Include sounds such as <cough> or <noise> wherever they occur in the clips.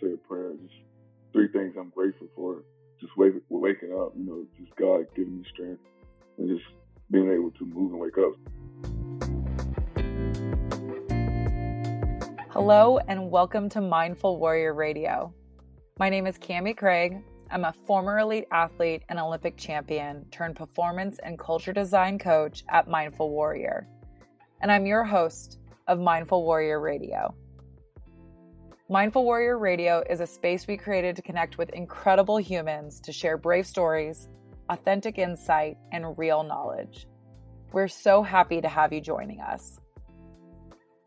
say a prayer. Just three things I'm grateful for. Just waking up, you know, just God giving me strength and just being able to move and wake up. Hello, and welcome to Mindful Warrior Radio. My name is Kami Craig. I'm a former elite athlete and Olympic champion turned performance and culture design coach at Mindful Warrior. And I'm your host of Mindful Warrior Radio. Mindful Warrior Radio is a space we created to connect with incredible humans to share brave stories, authentic insight, and real knowledge. We're so happy to have you joining us.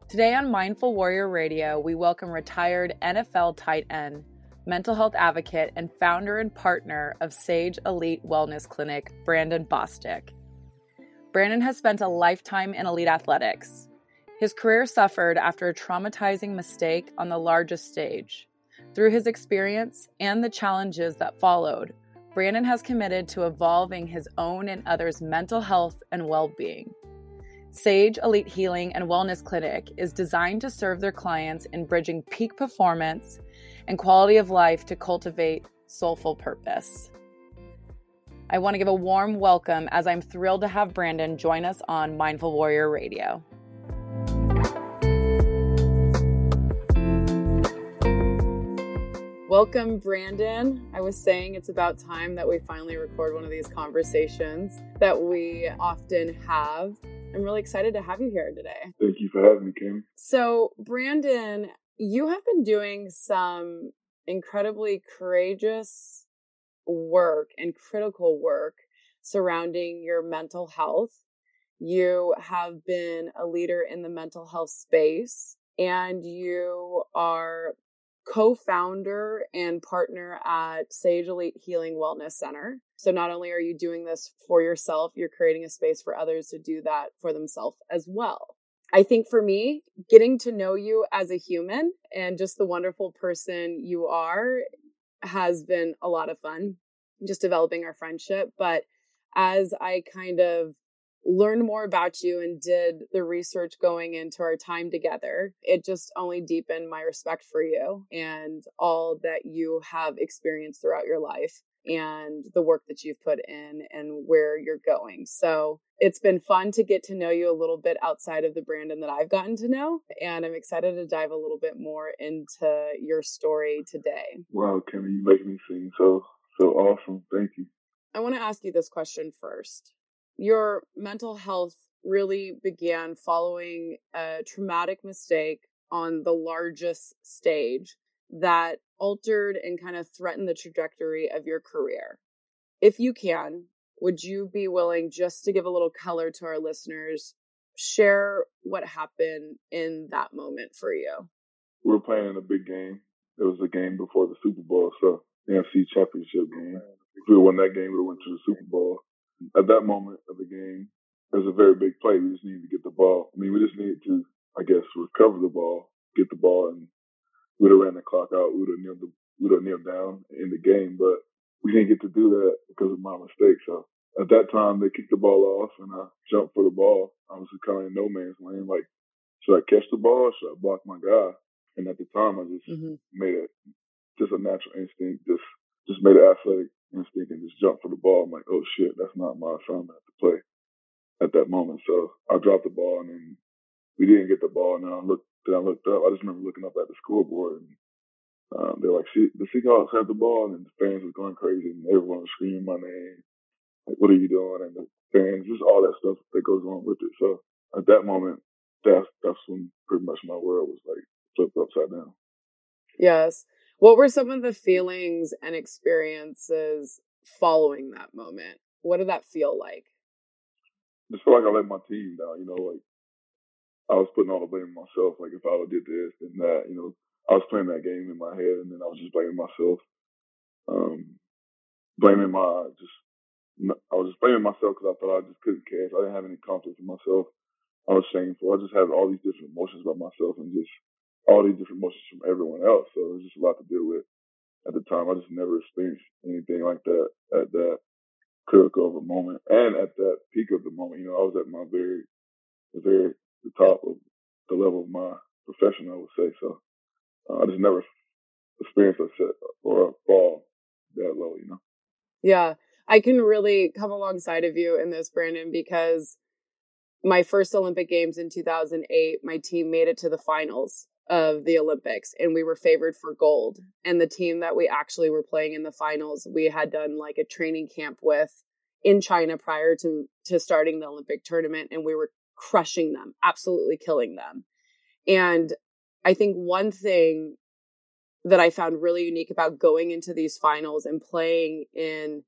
Today on Mindful Warrior Radio, we welcome retired NFL tight end mental health advocate, and founder and partner of Sage Elite Wellness Clinic, Brandon Bostick. Brandon has spent a lifetime in elite athletics. His career suffered after a traumatizing mistake on the largest stage. Through his experience and the challenges that followed, Brandon has committed to evolving his own and others' mental health and well being. Sage Elite Healing and Wellness Clinic is designed to serve their clients in bridging peak performance and quality of life to cultivate soulful purpose. I want to give a warm welcome as I'm thrilled to have Brandon join us on Mindful Warrior Radio. Welcome, Brandon. I was saying it's about time that we finally record one of these conversations that we often have. I'm really excited to have you here today. Thank you for having me, Kim. So, Brandon, you have been doing some incredibly courageous work and critical work surrounding your mental health. You have been a leader in the mental health space and you are co-founder and partner at Sage Elite Healing Wellness Center. So not only are you doing this for yourself, you're creating a space for others to do that for themselves as well. I think for me, getting to know you as a human and just the wonderful person you are has been a lot of fun, just developing our friendship. But as I kind of learned more about you and did the research going into our time together, it just only deepened my respect for you and all that you have experienced throughout your life and the work that you've put in and where you're going. So it's been fun to get to know you a little bit outside of the Brandon that I've gotten to know. And I'm excited to dive a little bit more into your story today. Wow, Kimmy, you make me sing so so awesome. Thank you. I want to ask you this question first. Your mental health really began following a traumatic mistake on the largest stage that altered and kind of threatened the trajectory of your career. If you can, would you be willing just to give a little color to our listeners? Share what happened in that moment for you. We were playing in a big game. It was a game before the Super Bowl, so the NFC Championship game. If we won that game, we would have went to the Super Bowl. At that moment of the game, it was a very big play. We just needed to get the ball. I mean, we just needed to, I guess, recover the ball, get the ball, and we'd have ran the clock out. We would have kneeled, the, would have kneeled down in the game, but we didn't get to do that because of my mistake. So at that time, they kicked the ball off, and I jumped for the ball. I was kind of in no man's land. Like, should I catch the ball? should I block my guy? And at the time, I just mm-hmm. made it just a natural instinct, just just made an athletic instinct thinking just jumped for the ball. I'm like, oh shit, that's not my assignment to play at that moment. So I dropped the ball, and then we didn't get the ball. And then I looked then I looked up. I just remember looking up at the scoreboard and um, they're like, the Seahawks have the ball, and the fans were going crazy, and everyone was screaming my name. Like, what are you doing? And the fans, just all that stuff that goes on with it. So at that moment, that's that's when pretty much my world was like flipped upside down. Yes. What were some of the feelings and experiences following that moment? What did that feel like? I feel like I let my team down. You know, like I was putting all the blame on myself. Like if I would did this and that, you know, I was playing that game in my head, and then I was just blaming myself, um, blaming my just. I was just blaming myself because I thought I just couldn't catch. I didn't have any confidence in myself. I was shameful. I just had all these different emotions about myself and just all these different emotions from everyone else. So it was just a lot to deal with at the time. I just never experienced anything like that at that critical of a moment and at that peak of the moment. You know, I was at my very, very the top of the level of my profession, I would say. So uh, I just never experienced a set or a fall that low, you know. Yeah, I can really come alongside of you in this, Brandon, because my first Olympic Games in 2008, my team made it to the finals of the Olympics and we were favored for gold. And the team that we actually were playing in the finals, we had done like a training camp with in China prior to to starting the Olympic tournament and we were crushing them, absolutely killing them. And I think one thing that I found really unique about going into these finals and playing in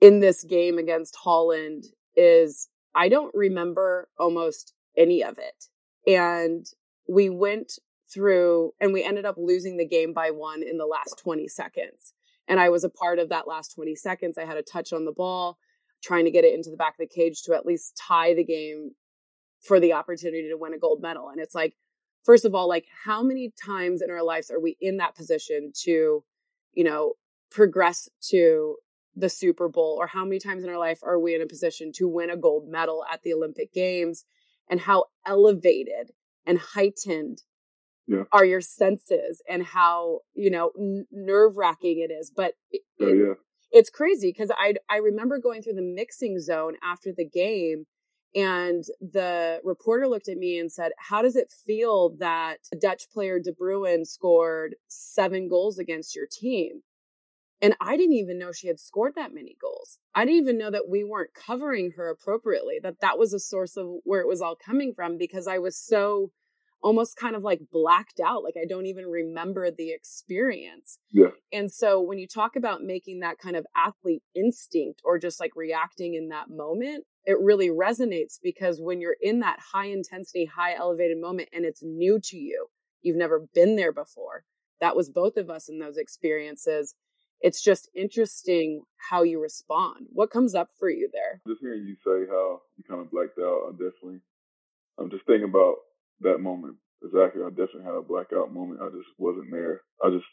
in this game against Holland is I don't remember almost any of it. And we went through and we ended up losing the game by one in the last 20 seconds. And I was a part of that last 20 seconds. I had a touch on the ball, trying to get it into the back of the cage to at least tie the game for the opportunity to win a gold medal. And it's like, first of all, like how many times in our lives are we in that position to, you know, progress to the Super Bowl? Or how many times in our life are we in a position to win a gold medal at the Olympic Games? And how elevated and heightened yeah. are your senses and how you know n- nerve wracking it is but it, oh, yeah. it's crazy because i i remember going through the mixing zone after the game and the reporter looked at me and said how does it feel that a dutch player de Bruijn scored seven goals against your team and I didn't even know she had scored that many goals. I didn't even know that we weren't covering her appropriately, that that was a source of where it was all coming from because I was so almost kind of like blacked out. Like I don't even remember the experience. Yeah. And so when you talk about making that kind of athlete instinct or just like reacting in that moment, it really resonates because when you're in that high intensity, high elevated moment and it's new to you, you've never been there before. That was both of us in those experiences it's just interesting how you respond. What comes up for you there? Just hearing you say how you kind of blacked out, I definitely, I'm just thinking about that moment. Exactly. I definitely had a blackout moment. I just wasn't there. I just,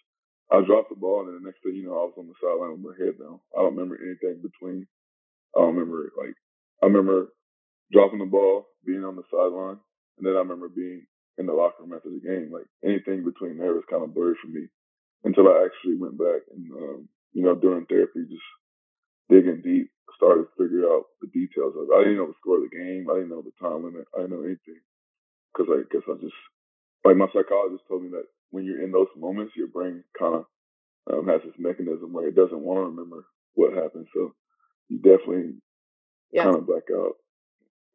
I dropped the ball, and the next thing you know, I was on the sideline with my head down. I don't remember anything between. I don't remember it like I remember dropping the ball, being on the sideline, and then I remember being in the locker room after the game. Like anything between there was kind of blurry for me until I actually went back and, um, you know, during therapy, just digging deep, started to figure out the details of it. I didn't know the score of the game. I didn't know the time limit. I didn't know anything. Cause I guess I just, like my psychologist told me that when you're in those moments, your brain kind of um, has this mechanism where it doesn't want to remember what happened. So you definitely yeah. kind of black out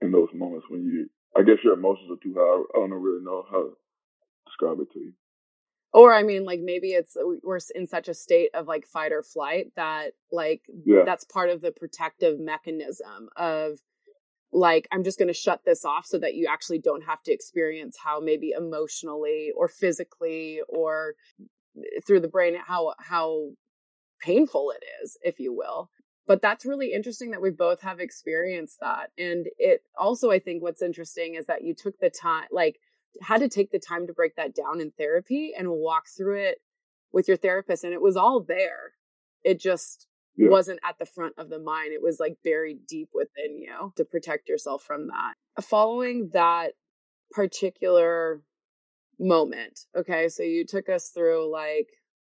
in those moments when you, I guess your emotions are too high. I don't really know how to describe it to you or i mean like maybe it's we're in such a state of like fight or flight that like yeah. that's part of the protective mechanism of like i'm just going to shut this off so that you actually don't have to experience how maybe emotionally or physically or eh, through the brain how how painful it is if you will but that's really interesting that we both have experienced that and it also i think what's interesting is that you took the time like had to take the time to break that down in therapy and walk through it with your therapist and it was all there. It just yeah. wasn't at the front of the mind. It was like buried deep within you to protect yourself from that. Following that particular moment okay so you took us through like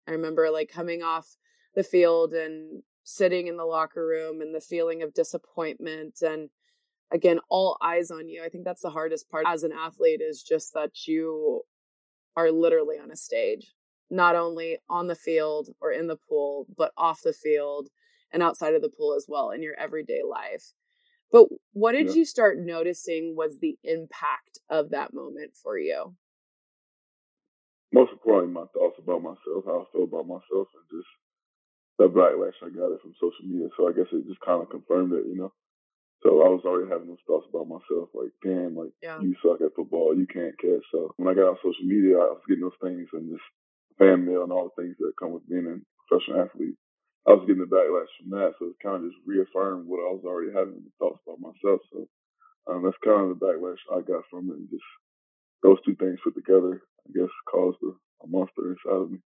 i remember like coming off the field and sitting in the locker room and the feeling of disappointment and again all eyes on you. I think that's the hardest part as an athlete is just that you are literally on a stage not only on the field or in the pool but off the field and outside of the pool as well in your everyday life. But what did yeah. you start noticing was the impact of that moment for you? Most importantly my thoughts about myself how i feel about myself and just the backlash i got it from social media. So i guess it just kind of confirmed it you know so I was already having those thoughts about myself, like, damn, like yeah. you suck at football, you can't catch. So when I got on social media, I was getting those things and just fan mail and all the things that come with being a professional athlete. I was getting the backlash from that, so it kind of just reaffirmed what I was already having the thoughts about myself. So um, that's kind of the backlash I got from it. And just those two things put together, I guess, caused a, a monster inside of me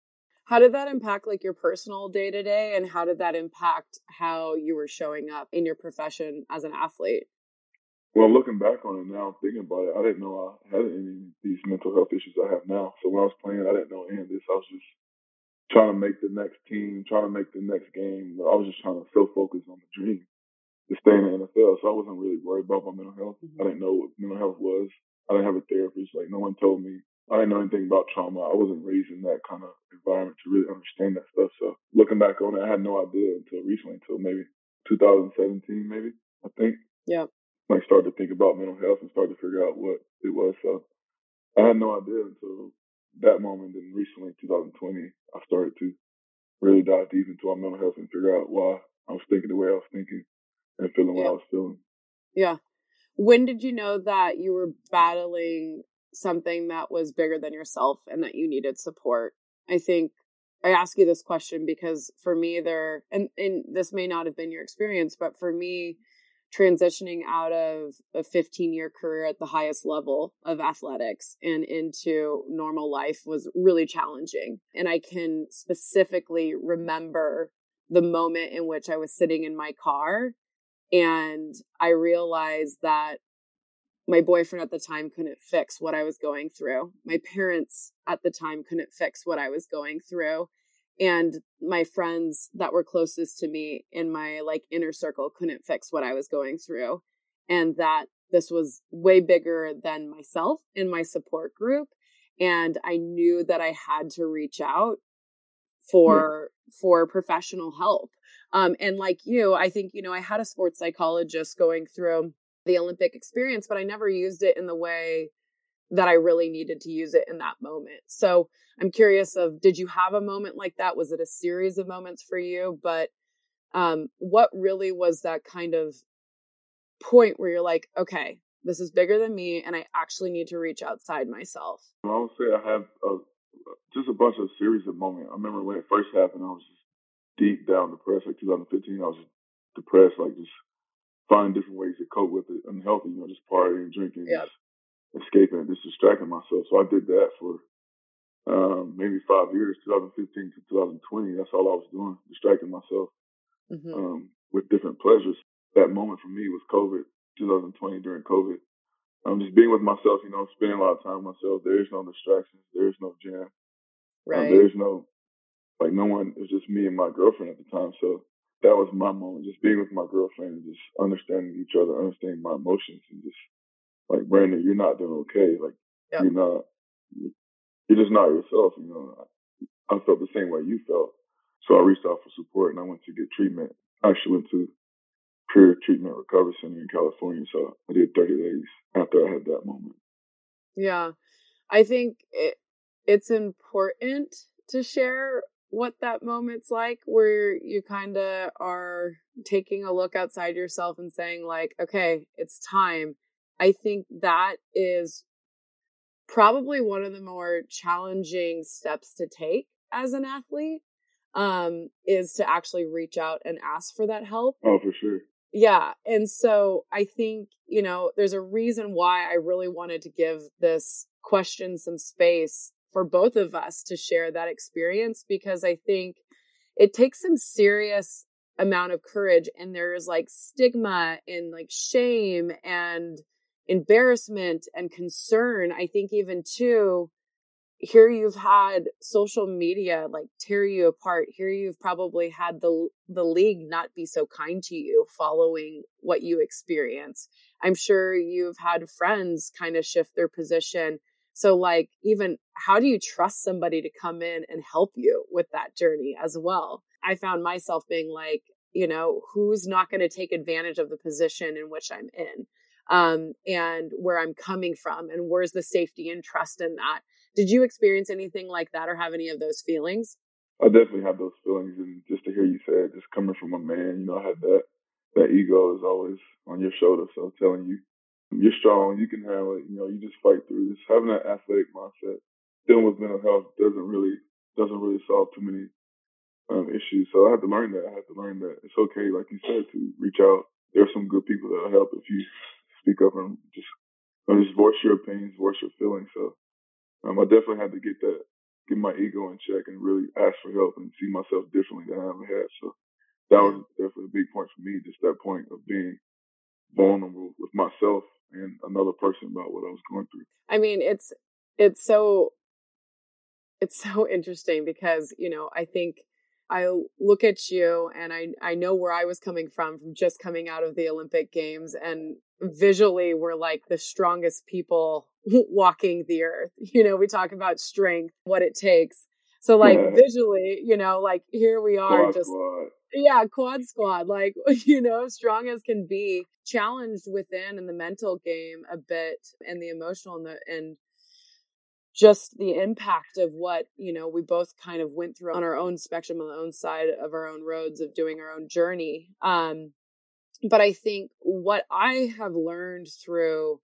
how did that impact like your personal day to day and how did that impact how you were showing up in your profession as an athlete Well, looking back on it now, thinking about it, I didn't know I had any of these mental health issues I have now. So when I was playing, I didn't know any of this. I was just trying to make the next team, trying to make the next game. I was just trying to so focus on the dream to stay in the NFL. So I wasn't really worried about my mental health. Mm-hmm. I didn't know what mental health was. I didn't have a therapist. Like no one told me. I didn't know anything about trauma. I wasn't raised in that kind of environment to really understand that stuff. So looking back on it, I had no idea until recently, until maybe 2017, maybe I think. Yeah. Like started to think about mental health and started to figure out what it was. So I had no idea until that moment. And recently, 2020, I started to really dive deep into my mental health and figure out why I was thinking the way I was thinking and feeling yeah. what I was feeling. Yeah. When did you know that you were battling something that was bigger than yourself and that you needed support? I think I ask you this question because for me there and, and this may not have been your experience, but for me, transitioning out of a 15 year career at the highest level of athletics and into normal life was really challenging. And I can specifically remember the moment in which I was sitting in my car and I realized that my boyfriend at the time couldn't fix what I was going through. My parents at the time couldn't fix what I was going through and my friends that were closest to me in my like inner circle couldn't fix what I was going through and that this was way bigger than myself in my support group and I knew that I had to reach out for yeah. for professional help um and like you I think you know I had a sports psychologist going through the Olympic experience but I never used it in the way that I really needed to use it in that moment. So I'm curious of did you have a moment like that? Was it a series of moments for you? But um, what really was that kind of point where you're like, okay, this is bigger than me, and I actually need to reach outside myself? I would say I have a, just a bunch of series of moments. I remember when it first happened, I was just deep down depressed. Like 2015, I was depressed, like just finding different ways to cope with it, unhealthy, you know, just partying, drinking, yeah. escaping and just distracting myself. So I did that for um, maybe five years, 2015 to 2020. That's all I was doing, distracting myself mm-hmm. um, with different pleasures. That moment for me was COVID, 2020 during COVID. I'm um, just being with myself, you know, spending a lot of time with myself. There is no distractions. There is no jam. Um, right. Um, there is no, like, no one. It was just me and my girlfriend at the time. So that was my moment, just being with my girlfriend and just understanding each other, understanding my emotions, and just like Brandon, you're not doing okay. Like yep. you're not, you're just not yourself. You know, I felt the same way you felt. So I reached out for support and I went to get treatment. I actually went to Peer Treatment Recovery Center in California. So I did 30 days after I had that moment. Yeah. I think it, it's important to share what that moment's like where you kind of are taking a look outside yourself and saying like okay it's time I think that is probably one of the more challenging steps to take as an athlete um is to actually reach out and ask for that help. Oh, for sure. Yeah. And so I think, you know, there's a reason why I really wanted to give this question some space for both of us to share that experience because I think it takes some serious amount of courage and there's like stigma and like shame and embarrassment and concern. I think even too, here you've had social media like tear you apart. Here you've probably had the the league not be so kind to you following what you experience. I'm sure you've had friends kind of shift their position. So like even how do you trust somebody to come in and help you with that journey as well? I found myself being like, you know, who's not going to take advantage of the position in which I'm in? um, and where I'm coming from and where's the safety and trust in that. Did you experience anything like that or have any of those feelings? I definitely have those feelings, and just to hear you say it, just coming from a man, you know, I had that that ego is always on your shoulder, so telling you you're strong, you can handle it. You know, you just fight through. Just having that athletic mindset, dealing with mental health doesn't really doesn't really solve too many um, issues. So I had to learn that. I had to learn that it's okay, like you said, to reach out. There's some good people that'll help if you speak up and just just voice your opinions, voice your feelings. So um, I definitely had to get that, get my ego in check, and really ask for help and see myself differently than I ever had. So that was definitely a big point for me. Just that point of being vulnerable with myself and another person about what I was going through. I mean, it's it's so it's <laughs> so interesting because, you know, I think I look at you and I I know where I was coming from from just coming out of the Olympic games and visually we're like the strongest people <laughs> walking the earth. You know, we talk about strength, what it takes. So like yeah. visually, you know, like here we are quad just squad. yeah, quad squad, like <laughs> you know, strong as can be, challenged within in the mental game a bit and the emotional and the and just the impact of what you know we both kind of went through on our own spectrum on the own side of our own roads of doing our own journey um but i think what i have learned through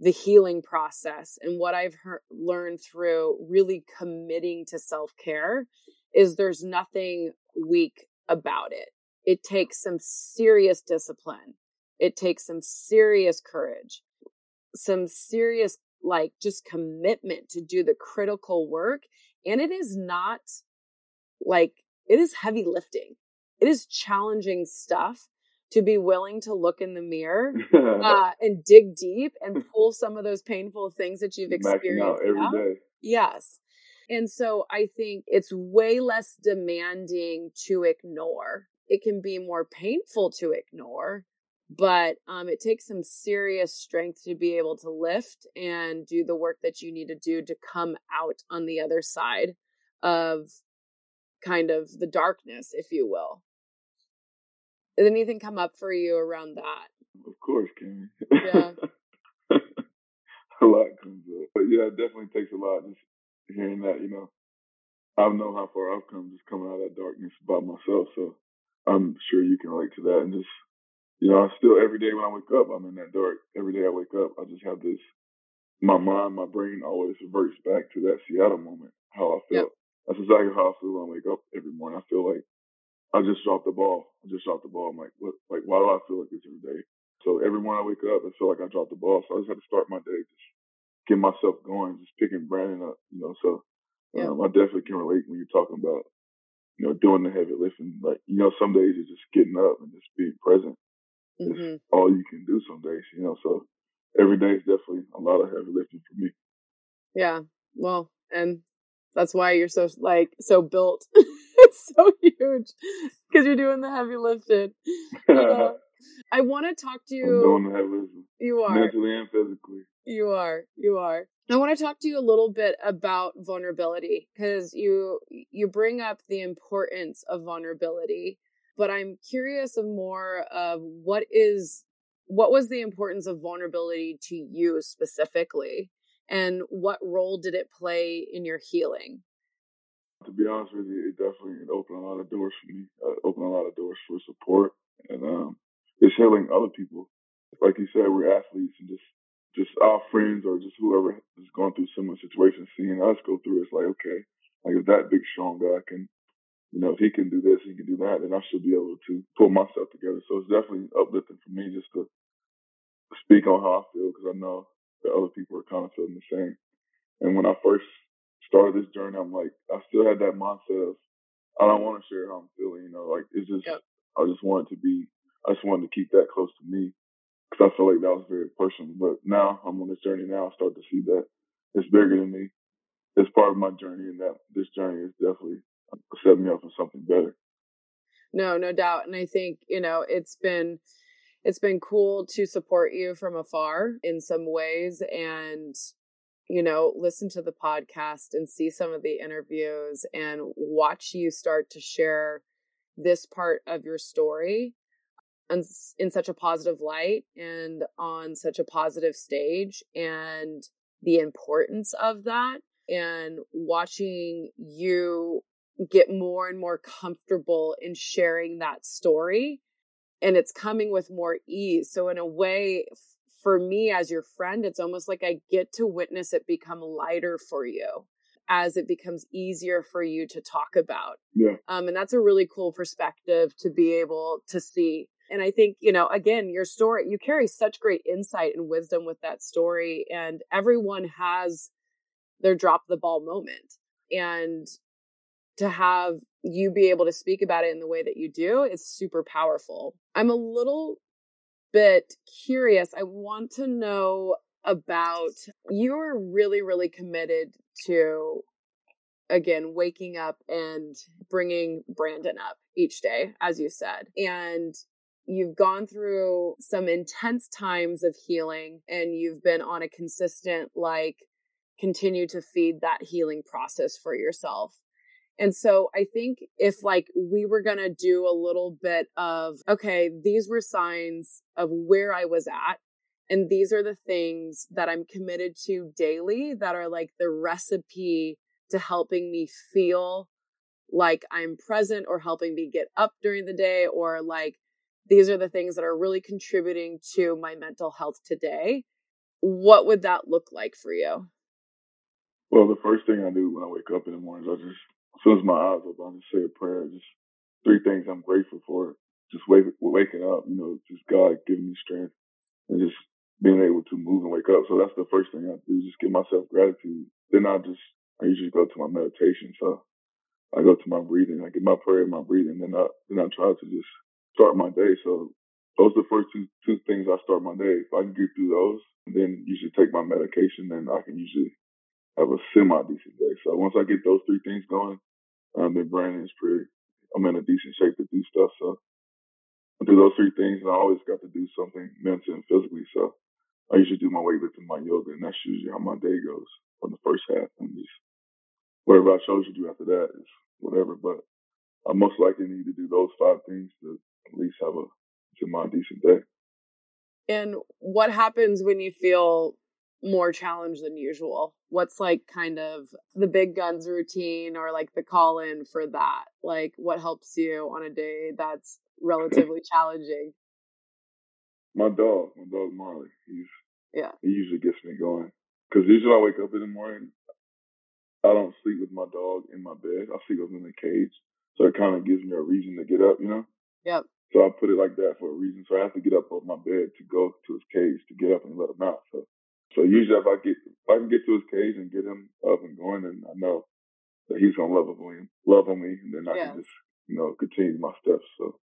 the healing process and what I've learned through really committing to self care is there's nothing weak about it. It takes some serious discipline. It takes some serious courage, some serious, like, just commitment to do the critical work. And it is not like, it is heavy lifting. It is challenging stuff to be willing to look in the mirror <laughs> uh, and dig deep and <laughs> pull some of those painful things that you've experienced every out. day. Yes. And so I think it's way less demanding to ignore. It can be more painful to ignore, but um, it takes some serious strength to be able to lift and do the work that you need to do to come out on the other side of kind of the darkness, if you will. Did anything come up for you around that? Of course, Kimmy. Yeah. <laughs> a lot comes up. But yeah, it definitely takes a lot just hearing that, you know. I know how far I've come just coming out of that darkness by myself. So I'm sure you can relate to that. And just, you know, I still, every day when I wake up, I'm in that dark. Every day I wake up, I just have this, my mind, my brain always reverts back to that Seattle moment, how I felt. Yep. That's exactly how I feel when I wake up every morning. I feel like I just dropped the ball. I just dropped the ball. I'm like, what? Like, why do I feel like this every day? So every morning I wake up, I feel like I dropped the ball. So I just had to start my day, just get myself going, just picking Brandon up, you know. So yeah. um, I definitely can relate when you're talking about, you know, doing the heavy lifting. Like, you know, some days it's just getting up and just being present. Mm-hmm. all you can do some days, you know. So every day is definitely a lot of heavy lifting for me. Yeah. Well, and that's why you're so like so built. <laughs> <laughs> it's so huge because you're doing the heavy lifting. <laughs> Uh, I want to talk to you. I'm doing the heavy lifting. You are mentally and physically. You are. You are. I want to talk to you a little bit about vulnerability because you you bring up the importance of vulnerability, but I'm curious of more of what is what was the importance of vulnerability to you specifically and what role did it play in your healing? To be honest with you, it definitely it opened a lot of doors for me. Uh, opened a lot of doors for support, and um, it's healing other people. Like you said, we're athletes, and just just our friends or just whoever is going through similar situations, seeing us go through, it's like okay, like if that big strong guy can, you know, if he can do this, he can do that, then I should be able to pull myself together. So it's definitely uplifting for me just to speak on how I feel because I know that other people are kind of feeling the same. And when I first started this journey, I'm like, I still had that mindset of, I don't want to share how I'm feeling, you know, like it's just, yep. I just wanted to be, I just wanted to keep that close to me because I feel like that was very personal. But now I'm on this journey now, I start to see that it's bigger than me. It's part of my journey, and that this journey is definitely uh, setting me up for something better. No, no doubt. And I think, you know, it's been, it's been cool to support you from afar in some ways and you know listen to the podcast and see some of the interviews and watch you start to share this part of your story in such a positive light and on such a positive stage and the importance of that and watching you get more and more comfortable in sharing that story and it's coming with more ease. So in a way, for me as your friend, it's almost like I get to witness it become lighter for you as it becomes easier for you to talk about. Yeah. Um, and that's a really cool perspective to be able to see. And I think, you know, again, your story, you carry such great insight and wisdom with that story. And everyone has their drop the ball moment. And to have you be able to speak about it in the way that you do is super powerful. I'm a little bit curious. I want to know about you are really, really committed to again waking up and bringing Brandon up each day, as you said. And you've gone through some intense times of healing and you've been on a consistent, like, continue to feed that healing process for yourself. And so I think if like we were going to do a little bit of, okay, these were signs of where I was at. And these are the things that I'm committed to daily that are like the recipe to helping me feel like I'm present or helping me get up during the day or like these are the things that are really contributing to my mental health today. What would that look like for you? Well, the first thing I do when I wake up in the mornings, I just, as soon as my eyes open, I just say a prayer. Just three things I'm grateful for. Just wake, waking up, you know, just God giving me strength and just being able to move and wake up. So that's the first thing I do, just give myself gratitude. Then I just, I usually go to my meditation. So I go to my breathing, I get my prayer and my breathing, then I, then I try to just start my day. So those are the first two, two things I start my day. If I can get through those, then usually take my medication, then I can usually have a semi decent day. So once I get those three things going, um, then Brandon is pretty, I'm in a decent shape to do stuff. So I do those three things and I always got to do something mentally and physically. So I usually do my weightlifting, my yoga, and that's usually how my day goes from the first half. And just whatever I chose to do after that is whatever. But I most likely need to do those five things to at least have a semi decent day. And what happens when you feel more challenge than usual? What's like kind of the big guns routine or like the call in for that? Like what helps you on a day that's <clears throat> relatively challenging? My dog, my dog Marley, he's yeah, he usually gets me going. Cause usually I wake up in the morning, I don't sleep with my dog in my bed. I sleep with him in a cage, so it kind of gives me a reason to get up, you know. Yep. So I put it like that for a reason. So I have to get up off my bed to go to his cage to get up and let him out. So so usually if I get if I can get to his cage and get him up and going, then I know that he's gonna love on me, love on me, and then I yes. can just you know continue my steps. So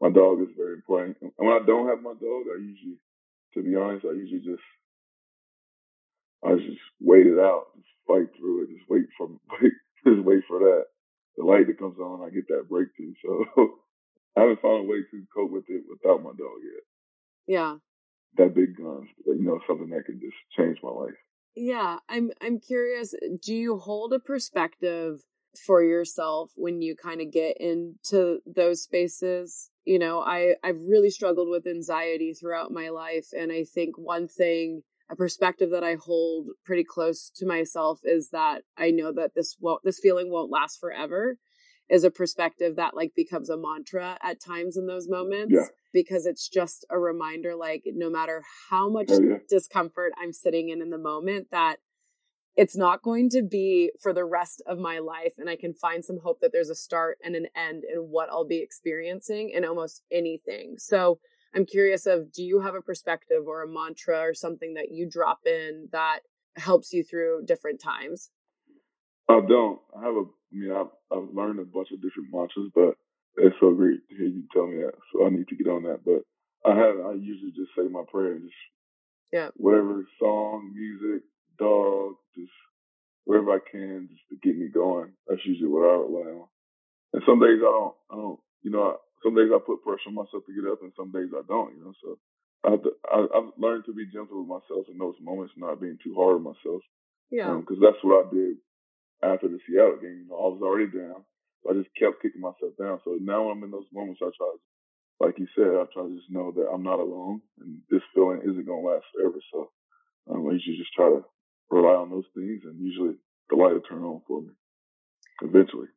my dog is very important. And when I don't have my dog, I usually, to be honest, I usually just I just wait it out, just fight through it, just wait for <laughs> wait, just wait for that the light that comes on. I get that breakthrough. So <laughs> I haven't found a way to cope with it without my dog yet. Yeah. That big guns, you know, something that could just change my life. Yeah, I'm I'm curious, do you hold a perspective for yourself when you kind of get into those spaces? You know, I I've really struggled with anxiety throughout my life and I think one thing a perspective that I hold pretty close to myself is that I know that this won't this feeling won't last forever is a perspective that like becomes a mantra at times in those moments yeah. because it's just a reminder like no matter how much oh, yeah. discomfort I'm sitting in in the moment that it's not going to be for the rest of my life and I can find some hope that there's a start and an end in what I'll be experiencing in almost anything. So I'm curious of do you have a perspective or a mantra or something that you drop in that helps you through different times? I don't. I have a. I mean, I've, I've learned a bunch of different mantras, but it's so great to hear you tell me that. So I need to get on that. But I have. I usually just say my prayer and just yeah, whatever song, music, dog, just wherever I can, just to get me going. That's usually what I rely on. And some days I don't. I don't. You know, some days I put pressure on myself to get up, and some days I don't. You know, so I have to, I, have learned to be gentle with myself in those moments, not being too hard on myself. Yeah, because um, that's what I did after the Seattle game. You know, I was already down. So I just kept kicking myself down. So now when I'm in those moments, I try to, like you said, I try to just know that I'm not alone and this feeling isn't going to last forever. So um, I usually just try to rely on those things and usually the light will turn on for me eventually.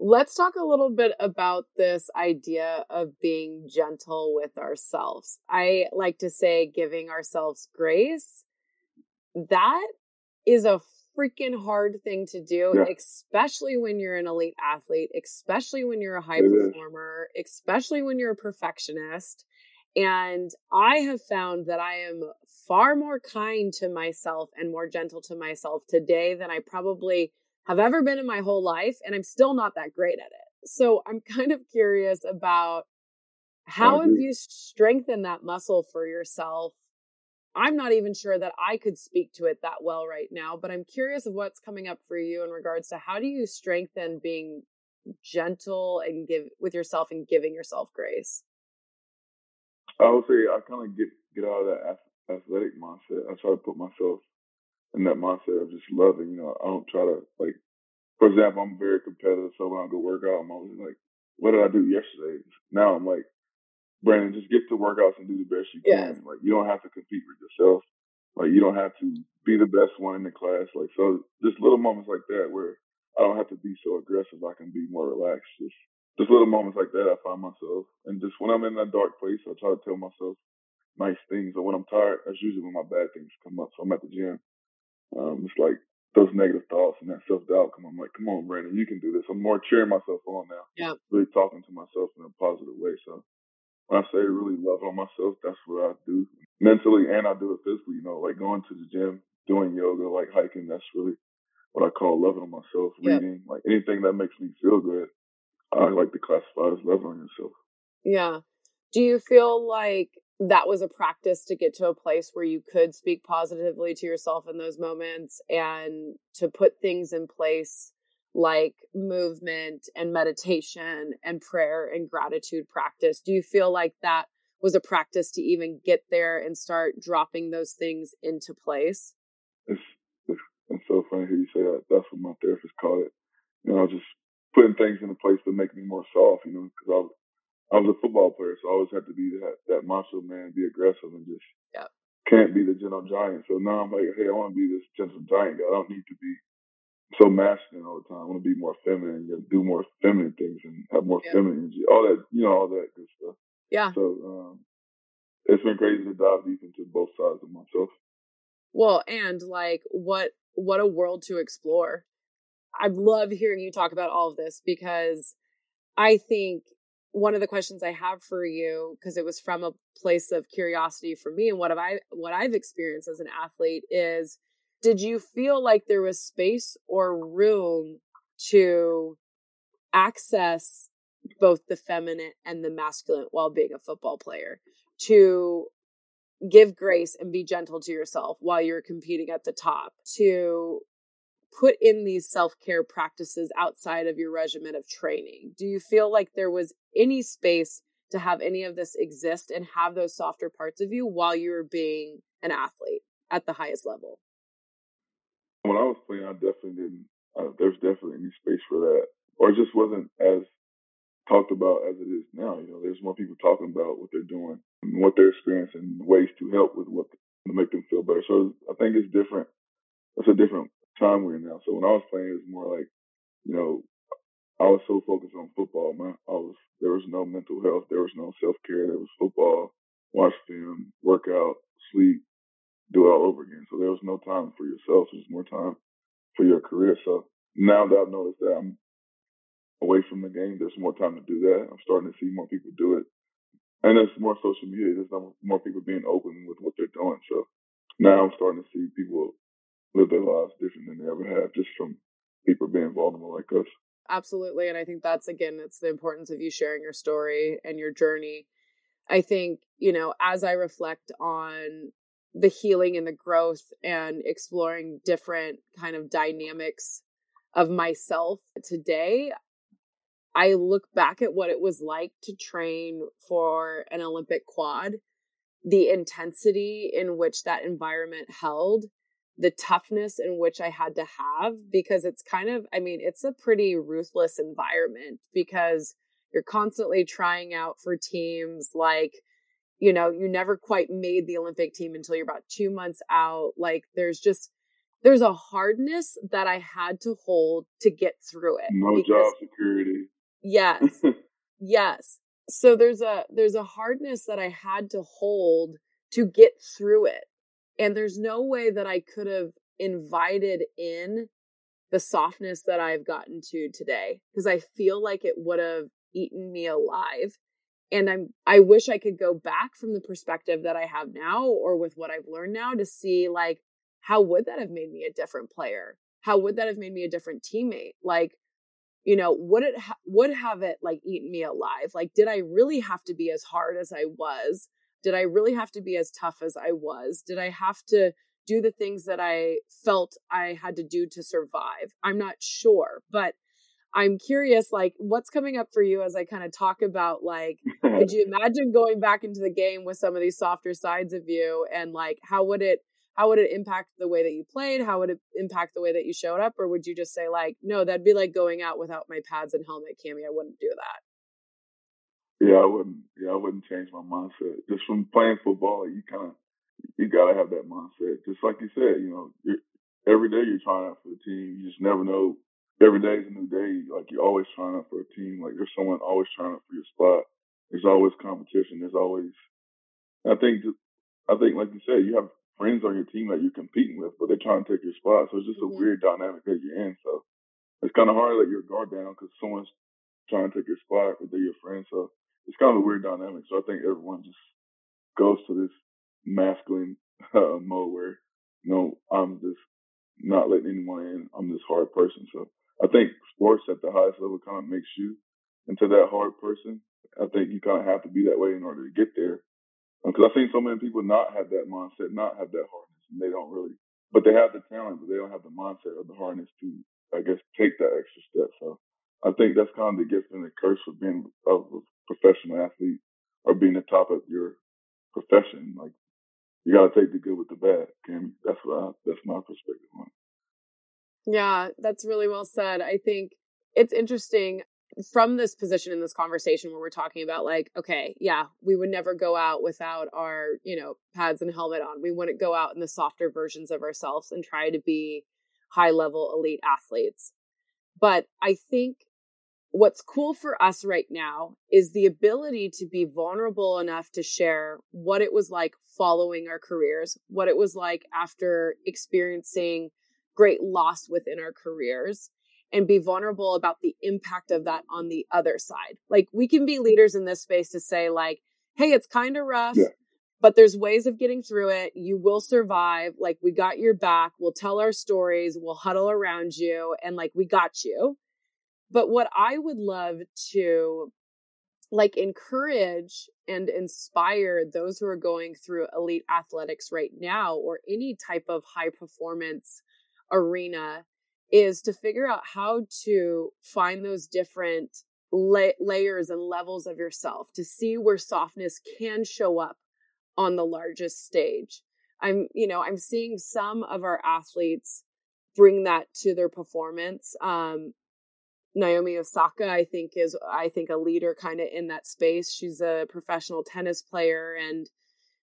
Let's talk a little bit about this idea of being gentle with ourselves. I like to say giving ourselves grace. That is a freaking hard thing to do, yeah. especially when you're an elite athlete, especially when you're a high it performer, is. especially when you're a perfectionist. And I have found that I am far more kind to myself and more gentle to myself today than I probably have ever been in my whole life. And I'm still not that great at it. So I'm kind of curious about How have you strengthened that muscle for yourself? I'm not even sure that I could speak to it that well right now, but I'm curious of what's coming up for you in regards to how do you strengthen being gentle and give with yourself and giving yourself grace? Oh, I would say I kind of get get out of that athletic mindset. I try to put myself in that mindset of just loving. You know, I don't try to like. For example, I'm very competitive, so when I go work out, I'm always like, "What did I do yesterday?" Now I'm like, Brandon, just get to workouts and do the best you can. Like you don't have to compete with yourself. Like you don't have to be the best one in the class. Like so, just little moments like that where I don't have to be so aggressive. I can be more relaxed. Just just little moments like that, I find myself. And just when I'm in that dark place, I try to tell myself nice things. Or when I'm tired, that's usually when my bad things come up. So I'm at the gym. Um, it's like those negative thoughts and that self doubt come. I'm like, come on, Brandon, you can do this. I'm more cheering myself on now. Yeah. Really talking to myself in a positive way. So when I say really love on myself, that's what I do mentally and I do it physically. You know, like going to the gym, doing yoga, like hiking. That's really what I call loving on myself. Reading, like anything that makes me feel good. I like to classify as love on yourself. Yeah. Do you feel like that was a practice to get to a place where you could speak positively to yourself in those moments and to put things in place like movement and meditation and prayer and gratitude practice? Do you feel like that was a practice to even get there and start dropping those things into place? It's, it's, it's so funny how you say that. That's what my therapist called it. You know, just putting things into place to make me more soft, you know, because I was, I was a football player, so I always had to be that, that macho man, be aggressive and just yeah. can't be the gentle giant. So now I'm like, hey, I want to be this gentle giant guy. I don't need to be so masculine all the time. I want to be more feminine, and do more feminine things and have more yeah. feminine energy. All that, you know, all that good stuff. Yeah. So um, it's been crazy to dive deep into both sides of myself. Well, and like what what a world to explore. I love hearing you talk about all of this because I think one of the questions I have for you, because it was from a place of curiosity for me and what have I what I've experienced as an athlete is did you feel like there was space or room to access both the feminine and the masculine while being a football player? To give grace and be gentle to yourself while you're competing at the top, to put in these self care practices outside of your regimen of training? Do you feel like there was any space to have any of this exist and have those softer parts of you while you were being an athlete at the highest level? When I was playing, I definitely didn't. Uh, there's definitely any space for that, or it just wasn't as talked about as it is now. You know, there's more people talking about what they're doing, and what they're experiencing, ways to help with what to make them feel better. So I think it's different. It's a different time we're in now. So when I was playing, it was more like, you know, I was so focused on football. Man, I was there was no mental health, there was no self care. There was football, watch film, work out, sleep, do it all over again. So there was no time for yourself. There's more time for your career. So now that I've noticed that I'm away from the game, there's more time to do that. I'm starting to see more people do it. And there's more social media. There's more people being open with what they're doing. So now I'm starting to see people live their lives different than they ever have just from people being vulnerable like us. Absolutely. And I think that's again, it's the importance of you sharing your story and your journey. I think, you know, as I reflect on the healing and the growth and exploring different kind of dynamics of myself today, I look back at what it was like to train for an Olympic quad, the intensity in which that environment held, the toughness in which I had to have because it's kind of, I mean, it's a pretty ruthless environment because you're constantly trying out for teams like, you know, you never quite made the Olympic team until you're about two months out. Like there's just, there's a hardness that I had to hold to get through it. No because, job security. Yes. <laughs> yes. So there's a, there's a hardness that I had to hold to get through it and there's no way that I could have invited in the softness that I've gotten to today because I feel like it would have eaten me alive. And I'm I wish I could go back from the perspective that I have now or with what I've learned now to see like how would that have made me a different player? How would that have made me a different teammate? Like you know, would it ha- would have it like eaten me alive? Like, did I really have to be as hard as I was? Did I really have to be as tough as I was? Did I have to do the things that I felt I had to do to survive? I'm not sure, but I'm curious, like, what's coming up for you as I kind of talk about, like, <laughs> could you imagine going back into the game with some of these softer sides of you, and like, how would it, how would it impact the way that you played? How would it impact the way that you showed up, or would you just say, like, no, that'd be like going out without my pads and helmet, Kami? I wouldn't do that. Yeah, I wouldn't. Yeah, I wouldn't change my mindset. Just from playing football, you kind of you gotta have that mindset. Just like you said, you know, every day you're trying out for the team. You just never know every day is a new day. Like you're always trying out for a team. Like there's someone always trying out for your spot. There's always competition. There's always. I think. I think, like you said, you have friends on your team that you're competing with, but they're trying to take your spot. So it's just mm-hmm. a weird dynamic that you're in. So it's kind of hard to let your guard down because someone's trying to take your spot, but they're your friend. So it's kind of a weird dynamic. So I think everyone just goes to this masculine <laughs> uh, mode where, you know, I'm just not letting anyone in. I'm this hard person. So I think sports at the highest level kind of makes you into that hard person. I think you kind of have to be that way in order to get there. Because um, I've seen so many people not have that mindset, not have that hardness, and they don't really, but they have the talent, but they don't have the mindset or the hardness to, I guess, take that extra step. So I think that's kind of the gift and the curse of being of a professional athlete or being the top of your profession. Like you got to take the good with the bad. That's what I, that's my perspective on it. Yeah, that's really well said. I think it's interesting from this position in this conversation where we're talking about like okay yeah we would never go out without our you know pads and helmet on we wouldn't go out in the softer versions of ourselves and try to be high level elite athletes but i think what's cool for us right now is the ability to be vulnerable enough to share what it was like following our careers what it was like after experiencing great loss within our careers and be vulnerable about the impact of that on the other side. Like we can be leaders in this space to say like, hey, it's kind of rough, yeah. but there's ways of getting through it. You will survive. Like we got your back. We'll tell our stories. We'll huddle around you and like we got you. But what I would love to like encourage and inspire those who are going through elite athletics right now or any type of high performance arena is to figure out how to find those different la- layers and levels of yourself to see where softness can show up on the largest stage. I'm, you know, I'm seeing some of our athletes bring that to their performance. Um, Naomi Osaka, I think, is I think a leader kind of in that space. She's a professional tennis player and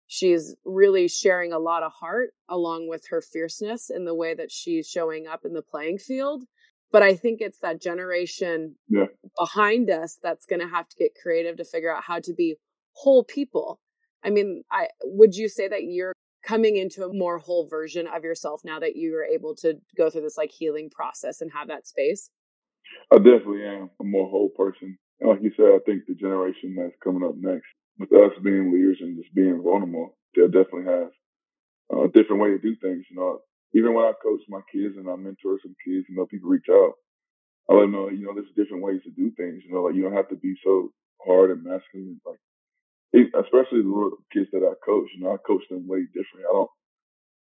she's really sharing a lot of heart along with her fierceness in the way that she's showing up in the playing field. But i think it's that generation yeah. behind us that's going to have to get creative to figure out how to be whole people. I mean i would you say that you're coming into a more whole version of yourself now that you are able to go through this like healing process and have that space? I definitely am a more whole person. And like you said i think the generation that's coming up next with us being leaders and just being vulnerable, they'll definitely have a different way to do things. You know, even when I coach my kids and I mentor some kids, you know, people reach out. I let them know, you know, there's different ways to do things. You know, like you don't have to be so hard and masculine. Like, especially the little kids that I coach. You know, I coach them way different. I don't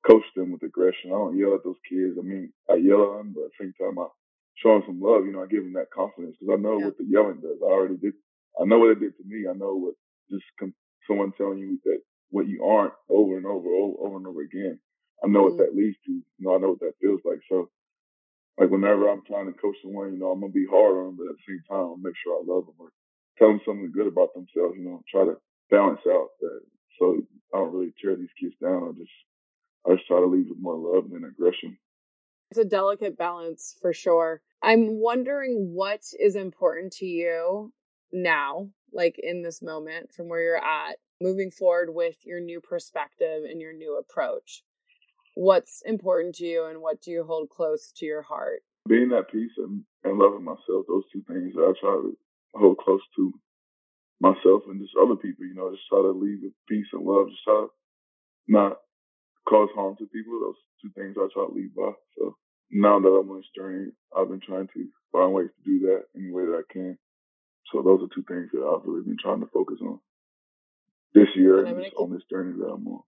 coach them with aggression. I don't yell at those kids. I mean, I yell at them, but at the same time, I show them some love. You know, I give them that confidence because I know yeah. what the yelling does. I already did. I know what it did to me. I know what just someone telling you that what you aren't over and over, over, over and over again. I know mm-hmm. what that leads to. You know, I know what that feels like. So, like whenever I'm trying to coach someone, you know, I'm gonna be hard on them, but at the same time, I'll make sure I love them or tell them something good about themselves. You know, try to balance out that so I don't really tear these kids down. I just I just try to leave with more love than aggression. It's a delicate balance for sure. I'm wondering what is important to you now like in this moment from where you're at moving forward with your new perspective and your new approach what's important to you and what do you hold close to your heart being at peace and, and loving myself those two things that i try to hold close to myself and just other people you know just try to leave with peace and love just try to not cause harm to people those two things i try to lead by so now that I'm on this journey, I've been trying to find ways to do that any way that I can. So those are two things that I've really been trying to focus on this year and, and keep, on this journey that I'm on.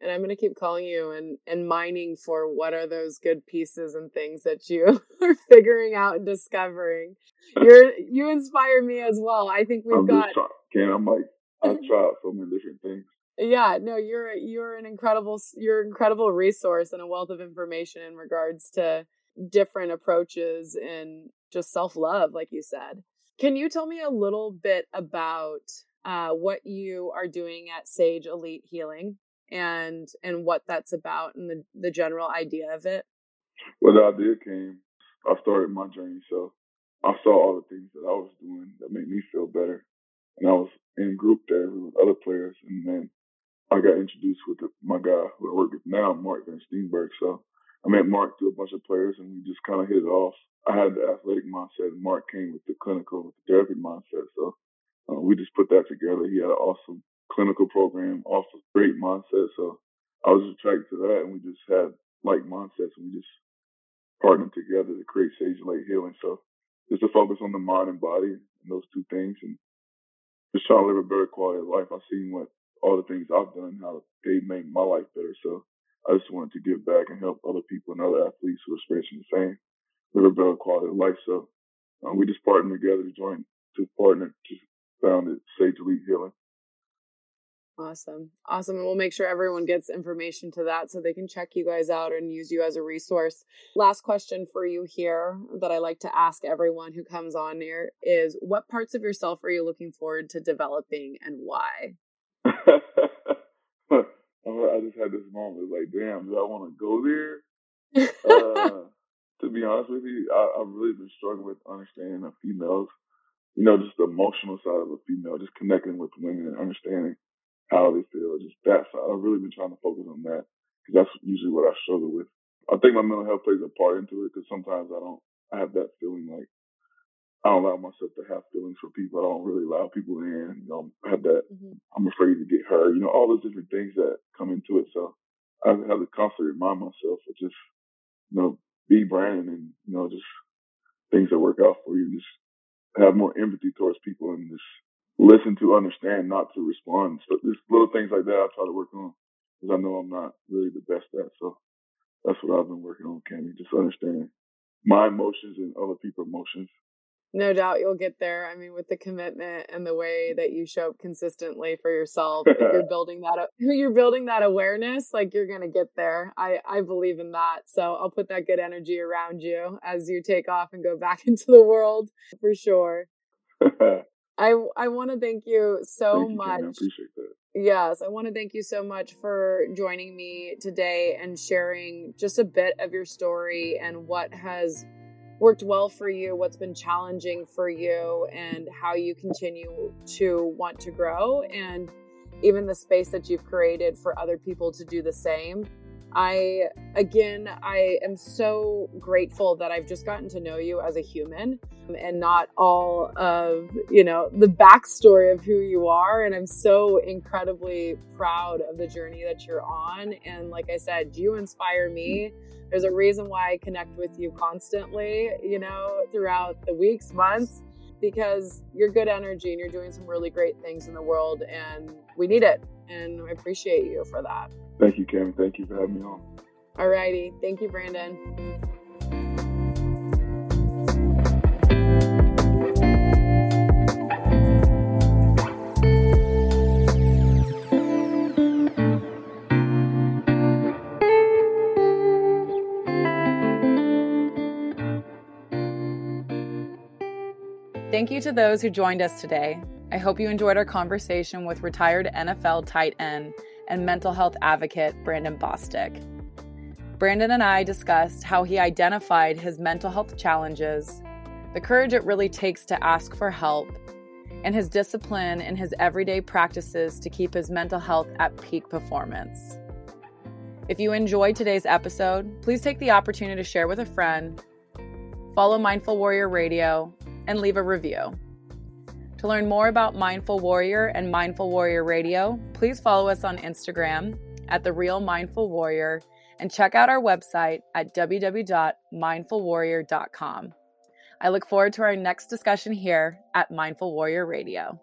And I'm going to keep calling you and, and mining for what are those good pieces and things that you <laughs> are figuring out and discovering. You're you inspire me as well. I think we've I'm got. Trying, I'm like I've <laughs> tried so many different things. Yeah, no, you're you're an incredible you're an incredible resource and a wealth of information in regards to different approaches and just self love, like you said. Can you tell me a little bit about uh, what you are doing at Sage Elite Healing and and what that's about and the the general idea of it? Well, the idea came. I started my journey, so I saw all the things that I was doing that made me feel better, and I was in group there with other players, and then I got introduced with the, my guy who I work with now, Mark Van Steenberg. So I met Mark through a bunch of players, and we just kind of hit it off. I had the athletic mindset, and Mark came with the clinical, with the therapy mindset. So uh, we just put that together. He had an awesome clinical program, awesome great mindset. So I was attracted to that, and we just had like mindsets, and we just partnered together to create Sage Elite Healing. So just to focus on the mind and body and those two things, and just trying to live a better quality of life. I've seen what all the things I've done, how they make my life better. So I just wanted to give back and help other people and other athletes who are experiencing the same, live a better quality of life. So um, we just partnered together to join, to partner, to found it Sage Elite Healing. Awesome. Awesome. And we'll make sure everyone gets information to that so they can check you guys out and use you as a resource. Last question for you here that I like to ask everyone who comes on here is what parts of yourself are you looking forward to developing and why? <laughs> I just had this moment like, damn, do I want to go there? <laughs> uh, to be honest with you, I, have really been struggling with understanding the females. You know, just the emotional side of a female, just connecting with women and understanding how they feel. Just that side. I've really been trying to focus on that because that's usually what I struggle with. I think my mental health plays a part into it because sometimes I don't. I have that feeling like I don't allow myself to have feelings for people. I don't really allow people in. You know, I have that. Mm-hmm. I'm afraid to get hurt. You know, all those different things that come into it. So I have to constantly remind myself of just, you know, be Brandon and you know just things that work out for you. Just have more empathy towards people and just listen to understand, not to respond. So just little things like that I try to work on because I know I'm not really the best at. So that's what I've been working on, Kami. Just understanding my emotions and other people's emotions no doubt you'll get there. I mean, with the commitment and the way that you show up consistently for yourself, if you're <laughs> building that, <laughs> you're building that awareness, like you're gonna get there. I I believe in that. So I'll put that good energy around you as you take off and go <laughs> back into the world for sure. I I want to thank you so thank much. You, I appreciate that. Yes, I want to thank you so much for joining me today and sharing just a bit of your story and what has worked well for you, what's been challenging for you, and how you continue to want to grow, and even the space that you've created for other people to do the same. I, again, I am so grateful that I've just gotten to know you as a human and not all of, you know, the backstory of who you are. And I'm so incredibly proud of the journey that you're on. And like I said, you inspire me. There's a reason why I connect with you constantly, you know, throughout the weeks, months, because you're good energy and you're doing some really great things in the world. And we need it. And I appreciate you for that. Thank you, Kim. Thank you for having me on. All righty. Thank you, Brandon. Thank you to those who joined us today. I hope you enjoyed our conversation with retired NFL tight end and mental health advocate Brandon Bostick. Brandon and I discussed how he identified his mental health challenges, the courage it really takes to ask for help, and his discipline in his everyday practices to keep his mental health at peak performance. If you enjoyed today's episode, please take the opportunity to share with a friend, follow Mindful Warrior Radio, and leave a review. To learn more about Mindful Warrior and Mindful Warrior Radio, please follow us on Instagram at The Real Mindful Warrior and check out our website at www.mindfulwarrior.com. I look forward to our next discussion here at Mindful Warrior Radio.